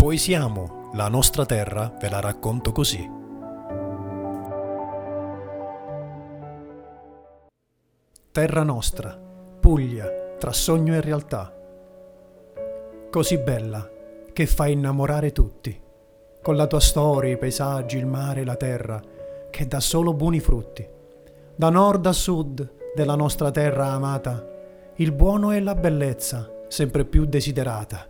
Poesiamo, la nostra terra ve la racconto così. Terra nostra, Puglia, tra sogno e realtà. Così bella che fa innamorare tutti, con la tua storia, i paesaggi, il mare, la terra, che dà solo buoni frutti. Da nord a sud della nostra terra amata, il buono e la bellezza, sempre più desiderata.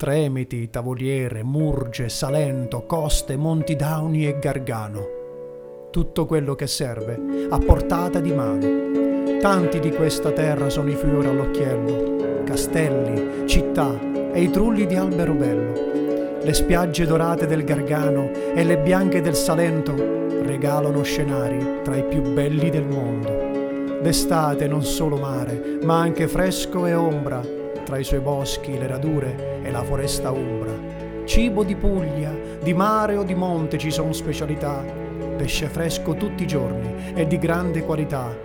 Tremiti, Tavoliere, Murge, Salento, Coste, Monti Dauni e Gargano. Tutto quello che serve a portata di mano. Tanti di questa terra sono i fiori all'occhiello, castelli, città e i trulli di albero bello. Le spiagge dorate del Gargano e le bianche del Salento regalano scenari tra i più belli del mondo. D'estate non solo mare, ma anche fresco e ombra, tra i suoi boschi, le radure e la foresta umbra. Cibo di Puglia, di mare o di monte ci sono specialità, pesce fresco tutti i giorni e di grande qualità.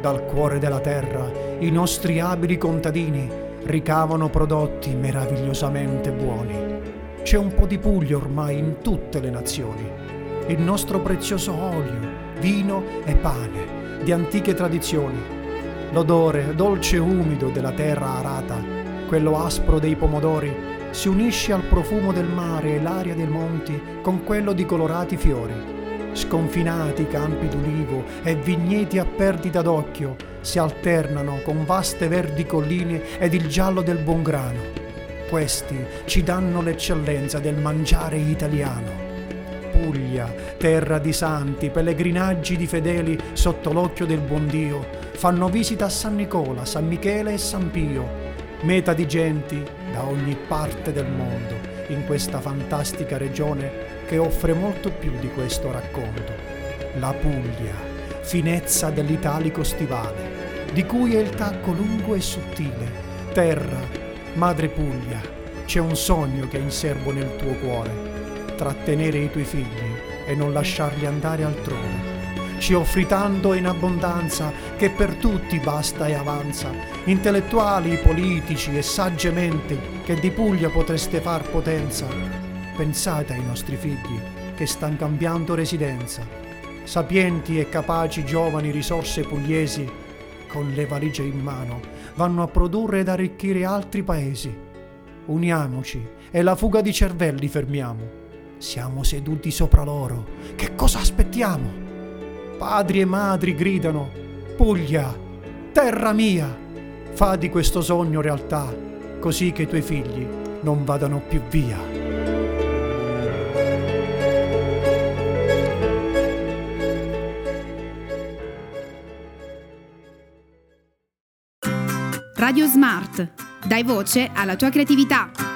Dal cuore della terra i nostri abili contadini ricavano prodotti meravigliosamente buoni. C'è un po' di Puglia ormai in tutte le nazioni. Il nostro prezioso olio, vino e pane di antiche tradizioni. L'odore dolce e umido della terra arata, quello aspro dei pomodori, si unisce al profumo del mare e l'aria dei monti con quello di colorati fiori. Sconfinati campi d'ulivo e vigneti a perdita d'occhio si alternano con vaste verdi colline ed il giallo del buon grano. Questi ci danno l'eccellenza del mangiare italiano. Puglia, terra di santi, pellegrinaggi di fedeli sotto l'occhio del buon Dio, fanno visita a San Nicola, San Michele e San Pio, meta di genti da ogni parte del mondo, in questa fantastica regione che offre molto più di questo racconto. La Puglia, finezza dell'italico stivale, di cui è il tacco lungo e sottile. Terra, madre Puglia, c'è un sogno che è in serbo nel tuo cuore trattenere i tuoi figli e non lasciarli andare altrove. Ci offri tanto in abbondanza che per tutti basta e avanza, intellettuali, politici e sagge menti che di Puglia potreste far potenza. Pensate ai nostri figli che stanno cambiando residenza. Sapienti e capaci giovani risorse pugliesi, con le valigie in mano, vanno a produrre ed arricchire altri paesi. Uniamoci e la fuga di cervelli fermiamo siamo seduti sopra loro. Che cosa aspettiamo? Padri e madri gridano. Puglia, terra mia, fa di questo sogno realtà, così che i tuoi figli non vadano più via. Radio Smart. Dai voce alla tua creatività.